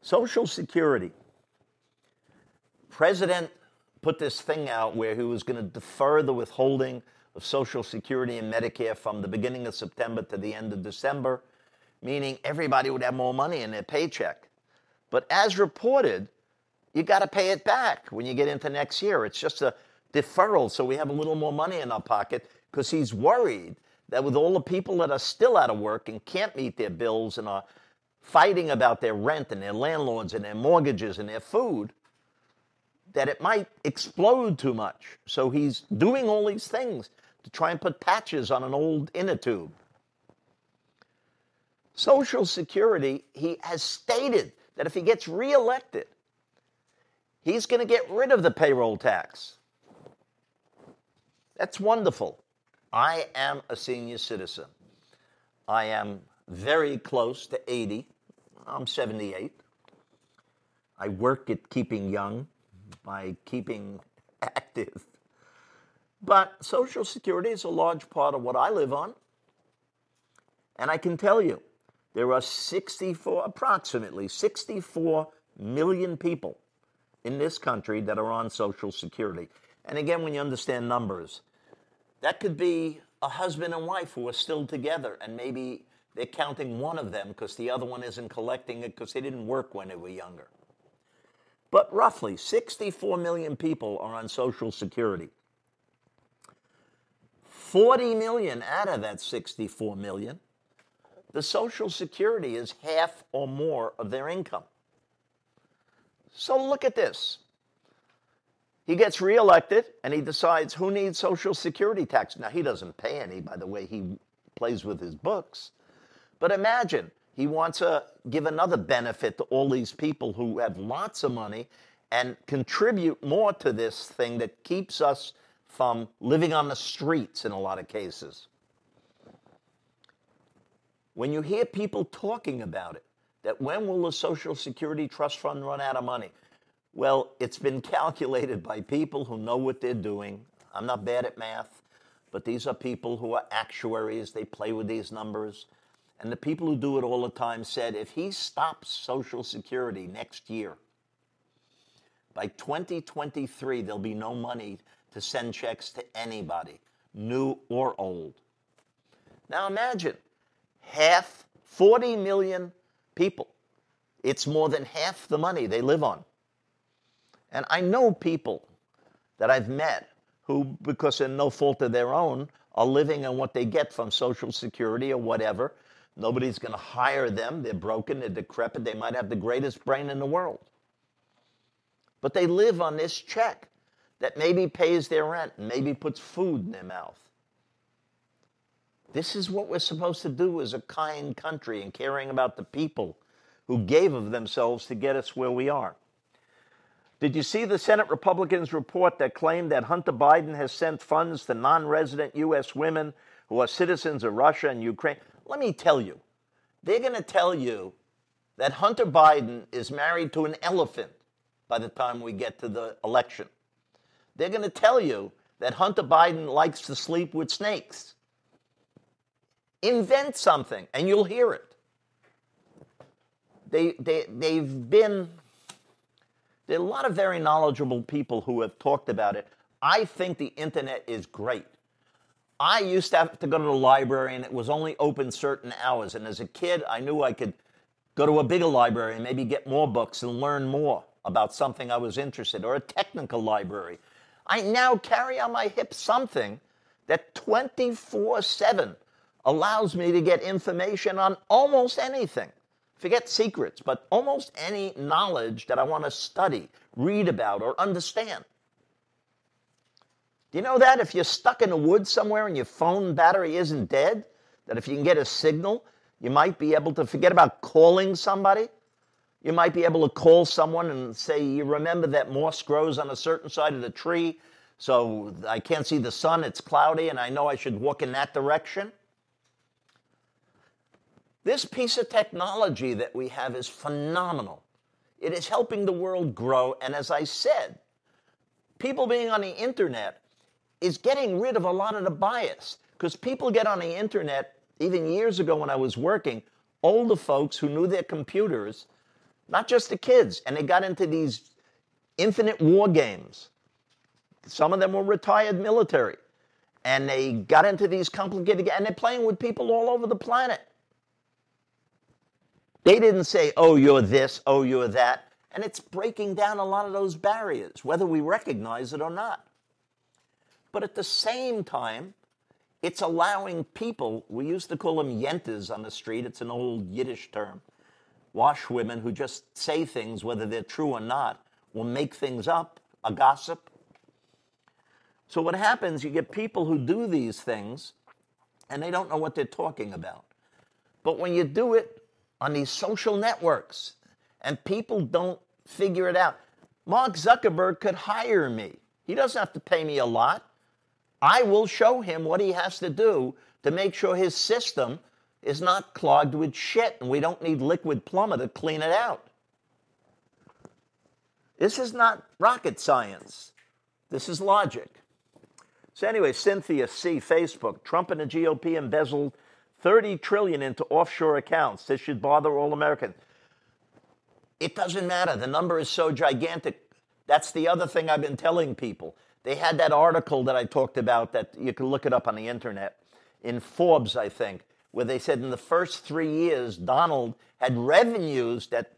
Social Security. President put this thing out where he was going to defer the withholding of Social Security and Medicare from the beginning of September to the end of December, meaning everybody would have more money in their paycheck. But as reported, you got to pay it back when you get into next year. It's just a deferral so we have a little more money in our pocket because he's worried that with all the people that are still out of work and can't meet their bills and are fighting about their rent and their landlords and their mortgages and their food, that it might explode too much. So he's doing all these things to try and put patches on an old inner tube. Social Security, he has stated that if he gets reelected, he's going to get rid of the payroll tax. That's wonderful. I am a senior citizen. I am very close to 80. I'm 78. I work at keeping young by keeping *laughs* active. But Social Security is a large part of what I live on. And I can tell you, there are 64, approximately 64 million people in this country that are on Social Security. And again, when you understand numbers, that could be a husband and wife who are still together, and maybe they're counting one of them because the other one isn't collecting it because they didn't work when they were younger. But roughly 64 million people are on Social Security. 40 million out of that 64 million, the Social Security is half or more of their income. So look at this. He gets reelected and he decides who needs Social Security tax. Now, he doesn't pay any, by the way, he plays with his books. But imagine he wants to give another benefit to all these people who have lots of money and contribute more to this thing that keeps us from living on the streets in a lot of cases. When you hear people talking about it, that when will the Social Security Trust Fund run out of money? Well, it's been calculated by people who know what they're doing. I'm not bad at math, but these are people who are actuaries. They play with these numbers. And the people who do it all the time said if he stops Social Security next year, by 2023, there'll be no money to send checks to anybody, new or old. Now imagine half, 40 million people. It's more than half the money they live on. And I know people that I've met who, because of no fault of their own, are living on what they get from Social Security or whatever, Nobody's going to hire them. They're broken, they're decrepit, they might have the greatest brain in the world. But they live on this check that maybe pays their rent and maybe puts food in their mouth. This is what we're supposed to do as a kind country and caring about the people who gave of themselves to get us where we are. Did you see the Senate Republicans' report that claimed that Hunter Biden has sent funds to non resident U.S. women who are citizens of Russia and Ukraine? Let me tell you, they're going to tell you that Hunter Biden is married to an elephant by the time we get to the election. They're going to tell you that Hunter Biden likes to sleep with snakes. Invent something and you'll hear it. They, they, they've been, there are a lot of very knowledgeable people who have talked about it. I think the internet is great. I used to have to go to the library and it was only open certain hours. And as a kid, I knew I could go to a bigger library and maybe get more books and learn more about something I was interested in, or a technical library. I now carry on my hip something that 24 7 allows me to get information on almost anything. Forget secrets, but almost any knowledge that I want to study, read about, or understand. Do you know that if you're stuck in the woods somewhere and your phone battery isn't dead, that if you can get a signal, you might be able to forget about calling somebody? You might be able to call someone and say, You remember that moss grows on a certain side of the tree, so I can't see the sun, it's cloudy, and I know I should walk in that direction? This piece of technology that we have is phenomenal. It is helping the world grow, and as I said, people being on the internet is getting rid of a lot of the bias because people get on the internet, even years ago when I was working, older folks who knew their computers, not just the kids, and they got into these infinite war games. Some of them were retired military, and they got into these complicated, and they're playing with people all over the planet. They didn't say, oh, you're this, oh, you're that. And it's breaking down a lot of those barriers, whether we recognize it or not. But at the same time, it's allowing people, we used to call them yentas on the street, it's an old Yiddish term, wash women who just say things, whether they're true or not, will make things up, a gossip. So what happens, you get people who do these things and they don't know what they're talking about. But when you do it on these social networks and people don't figure it out, Mark Zuckerberg could hire me. He doesn't have to pay me a lot. I will show him what he has to do to make sure his system is not clogged with shit and we don't need liquid plumber to clean it out. This is not rocket science. This is logic. So anyway, Cynthia C. Facebook, Trump and the GOP embezzled 30 trillion into offshore accounts. This should bother all Americans. It doesn't matter. The number is so gigantic. That's the other thing I've been telling people. They had that article that I talked about that you can look it up on the internet in Forbes, I think, where they said in the first three years, Donald had revenues that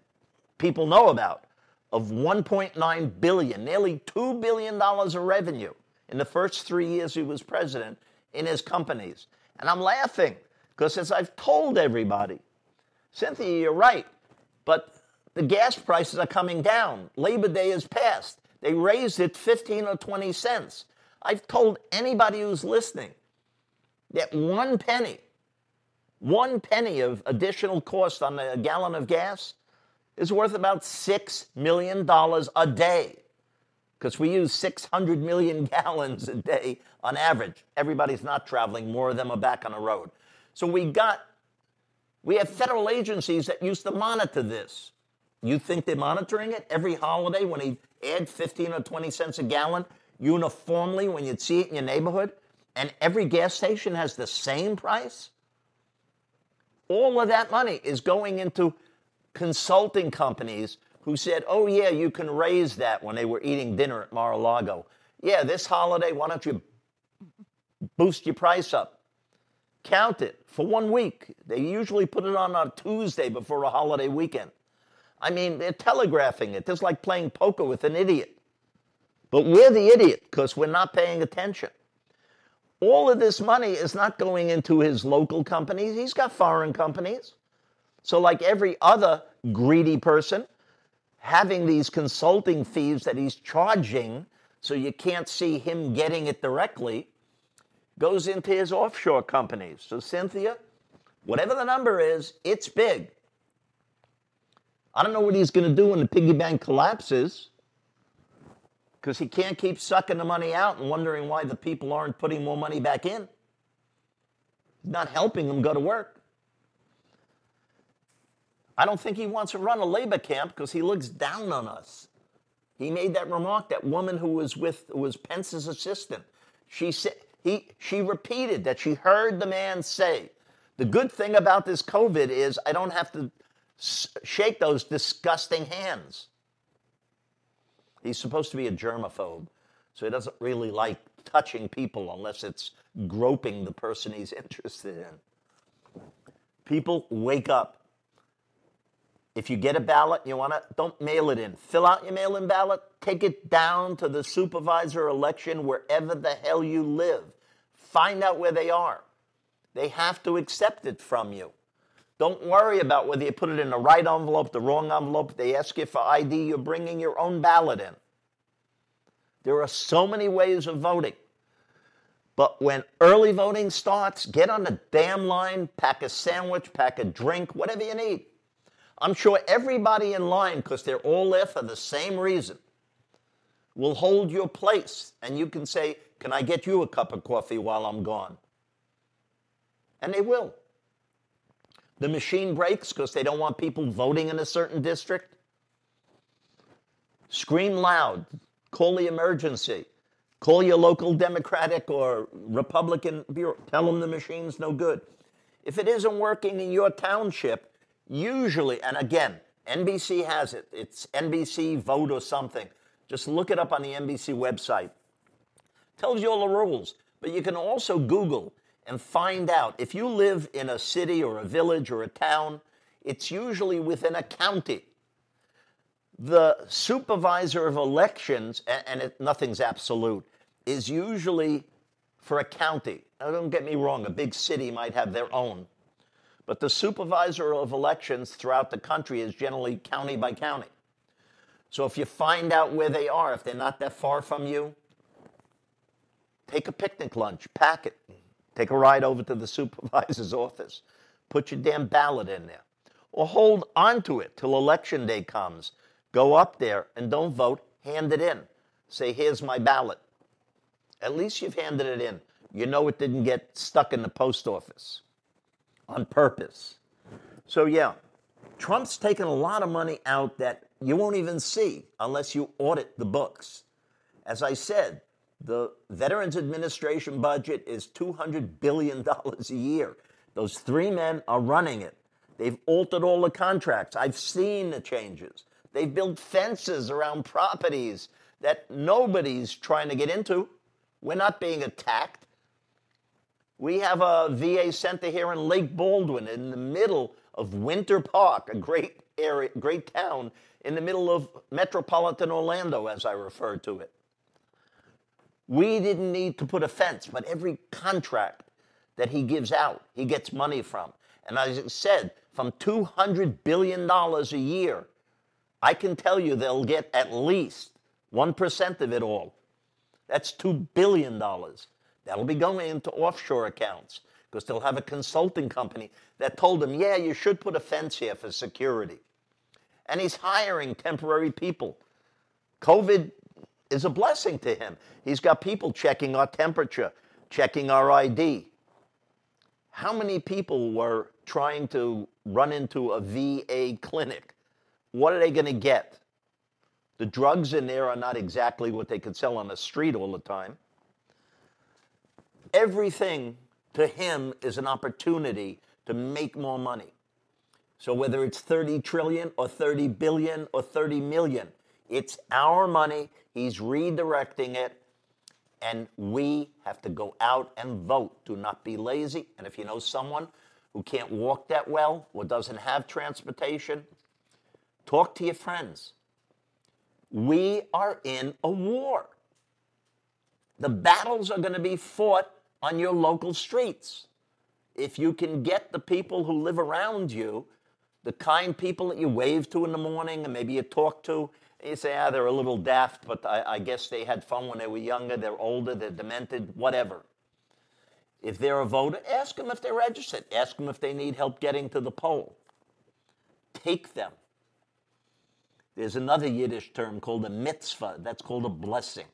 people know about of 1.9 billion, nearly $2 billion of revenue in the first three years he was president in his companies. And I'm laughing because as I've told everybody, Cynthia, you're right, but the gas prices are coming down. Labor Day is passed. They raised it 15 or 20 cents. I've told anybody who's listening that one penny, one penny of additional cost on a gallon of gas is worth about $6 million a day because we use 600 million *laughs* gallons a day on average. Everybody's not traveling, more of them are back on the road. So we got, we have federal agencies that used to monitor this. You think they're monitoring it every holiday when they add 15 or 20 cents a gallon uniformly when you'd see it in your neighborhood? And every gas station has the same price? All of that money is going into consulting companies who said, oh, yeah, you can raise that when they were eating dinner at Mar a Lago. Yeah, this holiday, why don't you boost your price up? Count it for one week. They usually put it on a Tuesday before a holiday weekend. I mean, they're telegraphing it. It's like playing poker with an idiot. But we're the idiot because we're not paying attention. All of this money is not going into his local companies. He's got foreign companies. So, like every other greedy person, having these consulting fees that he's charging so you can't see him getting it directly goes into his offshore companies. So, Cynthia, whatever the number is, it's big. I don't know what he's going to do when the piggy bank collapses because he can't keep sucking the money out and wondering why the people aren't putting more money back in. He's not helping them go to work. I don't think he wants to run a labor camp because he looks down on us. He made that remark, that woman who was with who was Pence's assistant. She said he she repeated that she heard the man say, the good thing about this COVID is I don't have to shake those disgusting hands. He's supposed to be a germaphobe, so he doesn't really like touching people unless it's groping the person he's *laughs* interested in. People, wake up. If you get a ballot, you want to, don't mail it in. Fill out your mail in ballot, take it down to the supervisor election wherever the hell you live. Find out where they are. They have to accept it from you. Don't worry hmm. about whether you put it in the right envelope, the wrong envelope. They ask you for ID, you're bringing your own ballot in. There are so many ways of voting. But when early voting starts, get on the damn line, pack a sandwich, pack a drink, whatever you need. I'm sure everybody in line, because they're all there for the same reason, will hold your place. And you can say, Can I get you a cup of coffee while I'm gone? And they will. The machine breaks because they don't want people voting in a certain district. Scream loud, call the emergency, call your local Democratic or Republican bureau, tell them the machine's no good. If it isn't working in your township, usually, and again, NBC has it, it's NBC Vote or something. Just look it up on the NBC website. Tells you all the rules, but you can also Google and find out if you live in a city or a village or a town, it's usually within a county the supervisor of elections, and, it, nothing's absolute, is usually for a county. Now, don't get me wrong, a big city might have their own. But the supervisor of elections throughout the country is generally county by county. So if you find out where they are, if they're not that far from you, take a picnic lunch, pack it, take a ride over to the supervisor's *laughs* office, put your damn ballot in there, or hold onto it till election day comes Go up there and don't vote, hand it in. Say, here's my ballot. At least you've handed it in. You know it didn't get stuck in the post office on purpose. So, yeah, Trump's taken a lot of money out that you won't even see unless you audit the books. As I said, the Veterans Administration budget is $200 billion a year. Those three men are running it. They've altered all the contracts. I've seen the changes. They've built fences around properties that nobody's trying to get into. We're not being attacked. We have a VA center here in Lake Baldwin in the middle of Winter Park, a great area, great town in the middle of metropolitan Orlando, as I refer to it. We didn't need to put a fence, but every contract that he gives out, he gets money from. And as I said, from $200 billion a year I can tell you they'll get at least 1% of it all. That's $2 billion. That'll be going into offshore accounts because they'll have a consulting company that told them, yeah, you should put a fence here for security. And he's hiring temporary people. COVID is a blessing to him. He's got people checking our temperature, checking our ID. How many people were trying to run into a VA clinic what are they going to get? The drugs in there are not exactly what they could sell on the street all the time. Everything to him is an opportunity to make more money. So whether it's 30 trillion or 30 billion or 30 million, it's our money. He's redirecting it. And we have to go out and vote. Do not be lazy. And if you know someone who can't walk that well or doesn't have transportation, Talk to your friends. We are in a war. The battles are going to be fought on your local streets. If you can get the people who live around you, the kind people that you wave to in the morning and maybe you talk to, you say, ah, they're a little daft, but I, I guess they had fun when they were younger, they're older, they're demented, whatever. If they're a voter, ask them if they're registered. Ask them if they need help getting to the poll. Take them. There's another Yiddish term called a mitzvah. That's called a blessing.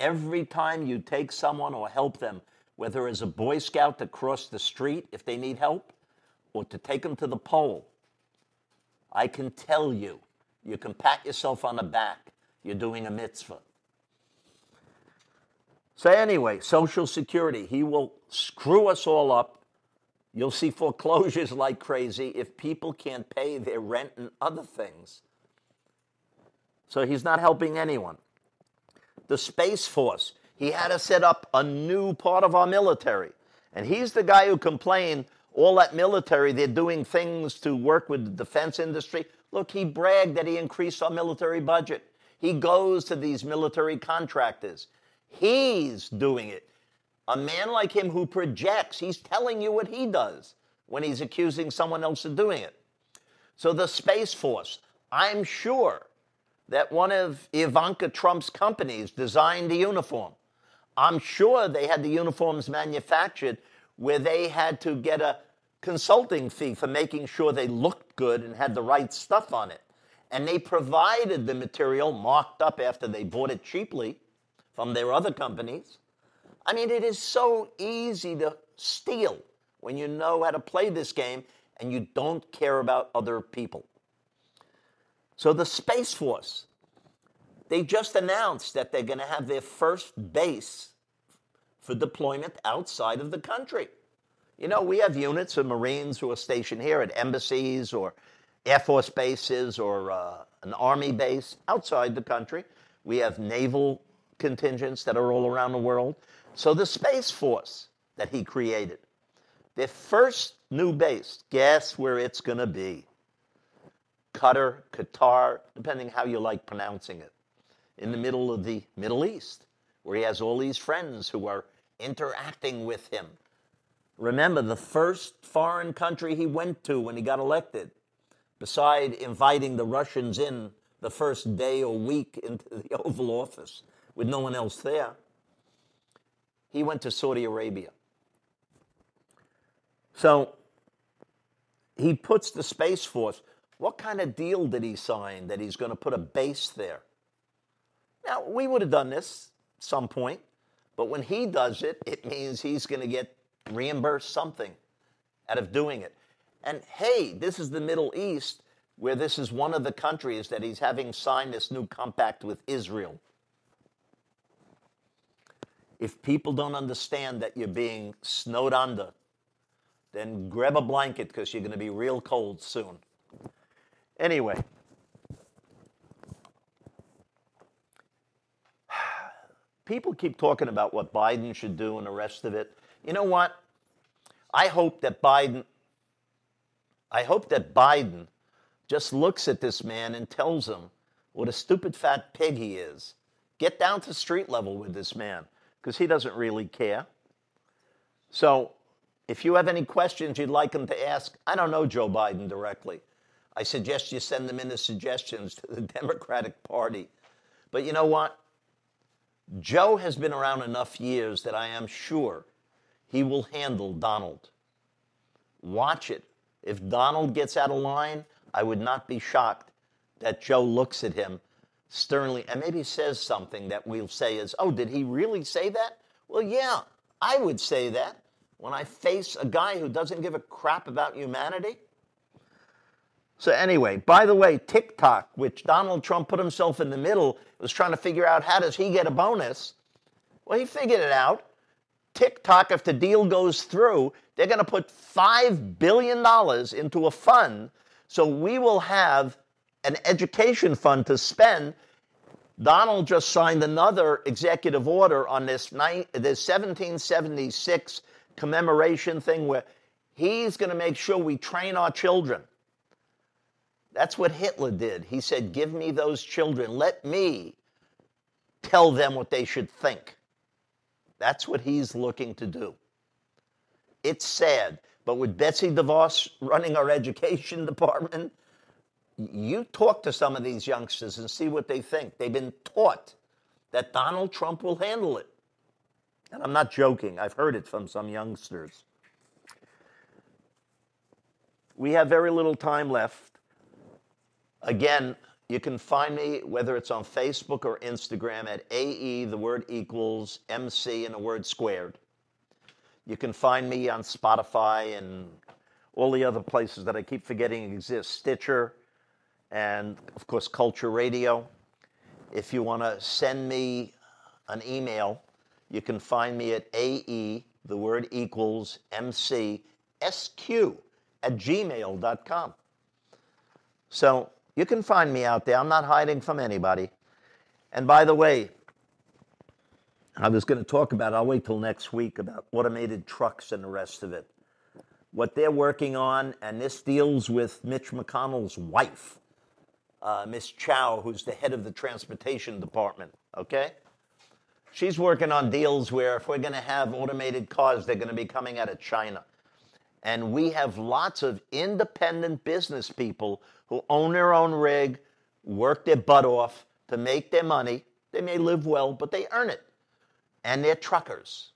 Every time you take someone or help them, whether as a Boy Scout to cross the street if they need help, or to take them to the poll, I can tell you, you can pat yourself on the back. You're doing a mitzvah. So, anyway, Social Security, he will screw us all up You'll see foreclosures like crazy if people can't pay their rent and other things. So he's not helping anyone. The Space Force, he had to set up a new part of our military. And he's the guy who complained all that military, they're doing things to work with the defense industry. Look, he bragged that he increased our military budget. He goes to these military contractors. He's doing it. A man like him who projects, he's telling you what he does. when he's accusing someone else of doing it. So the Space Force, I'm sure that one of Ivanka Trump's companies designed the uniform. I'm sure they had the uniforms manufactured where they had to get a consulting fee for making sure they looked good and had the right stuff on it. And they provided the material marked up after they bought it cheaply from their other companies. I mean, it is so easy to steal when you know how to play this game and you don't care about other people. So the Space Force, they just announced that they're going to have their first base for deployment outside of the country. You know, we have units of Marines who are stationed here at embassies or Air Force bases or uh, an Army base outside the country. We have naval contingents that are all around the world. So the Space Force that he created, their first new base, guess where it's going to be? Qatar, Qatar, depending how you like pronouncing it, in the middle of the Middle East, where he has all these friends who are interacting with him. Remember, the first foreign country he went to when he got elected, beside inviting the Russians in the first day or week into the *laughs* Oval Office with no one else there, he went to Saudi Arabia. So he puts the Space Force. What kind of deal did he sign that he's going to put a base there? Now, we would have done this some point. But when he does it, it means he's going to get reimbursed something out of doing it. And hey, this is the Middle East where this is one of the countries that he's having signed this new compact with Israel. If people don't understand that you're being snowed under, then grab a blanket because you're going to be real cold soon. Anyway, *sighs* people keep talking about what Biden should do and the rest of it. You know what? I hope that Biden I hope that Biden just looks at this man and tells him what a stupid fat pig he is. Get down to street level with this man because he doesn't really care. So, if you have any questions you'd like him to ask, I don't know Joe Biden directly. I suggest you send them in as suggestions *laughs* to the Democratic Party. But you know what? Joe has been around enough years that I am sure he will handle Donald. Watch it. If Donald gets out of line, I would not be shocked that Joe looks at him sternly and maybe says something that we'll say is, oh, did he really say that? Well, yeah, I would say that when I face a guy who doesn't give a crap about humanity. So, anyway, by the way, TikTok, which Donald Trump put himself in the middle, was trying to figure out how does he get a bonus. Well, he figured it out. TikTok, if the deal goes through, they're going to put $5 billion into a fund. So we will have an education fund to spend. Donald just signed another executive order on this, this 1776 commemoration thing where he's going to make sure we train our children. That's what Hitler did. He said, Give me those children. Let me tell them what they should think. That's what he's looking to do. It's sad, but with Betsy DeVos running our education *laughs* department, you talk to some of these youngsters and see what they think. They've been taught that Donald Trump will handle it. And I'm not joking, I've heard it from some youngsters. We have very little time left. Again, you can find me whether it's on Facebook or Instagram at AE, the word equals, MC, and the word squared. You can find me on Spotify and all the other places that I keep forgetting exist Stitcher, and of course, Culture Radio. If you want to send me an email, you can find me at AE, the word equals, MC, SQ at gmail.com. So you can find me out there. I'm not hiding from anybody. And by the way, I was going to talk about, I'll wait till next week, about automated trucks and the rest of it. What they're working on, and this deals with Mitch McConnell's wife, uh, Miss Chao, who's the head of the transportation department, okay? She's working on deals where if we're going to have automated cars, they're going to be coming out of China. And we have lots of independent business people who own their own rig, work their butt off to make their money. They may live well, but they earn it. And they're truckers.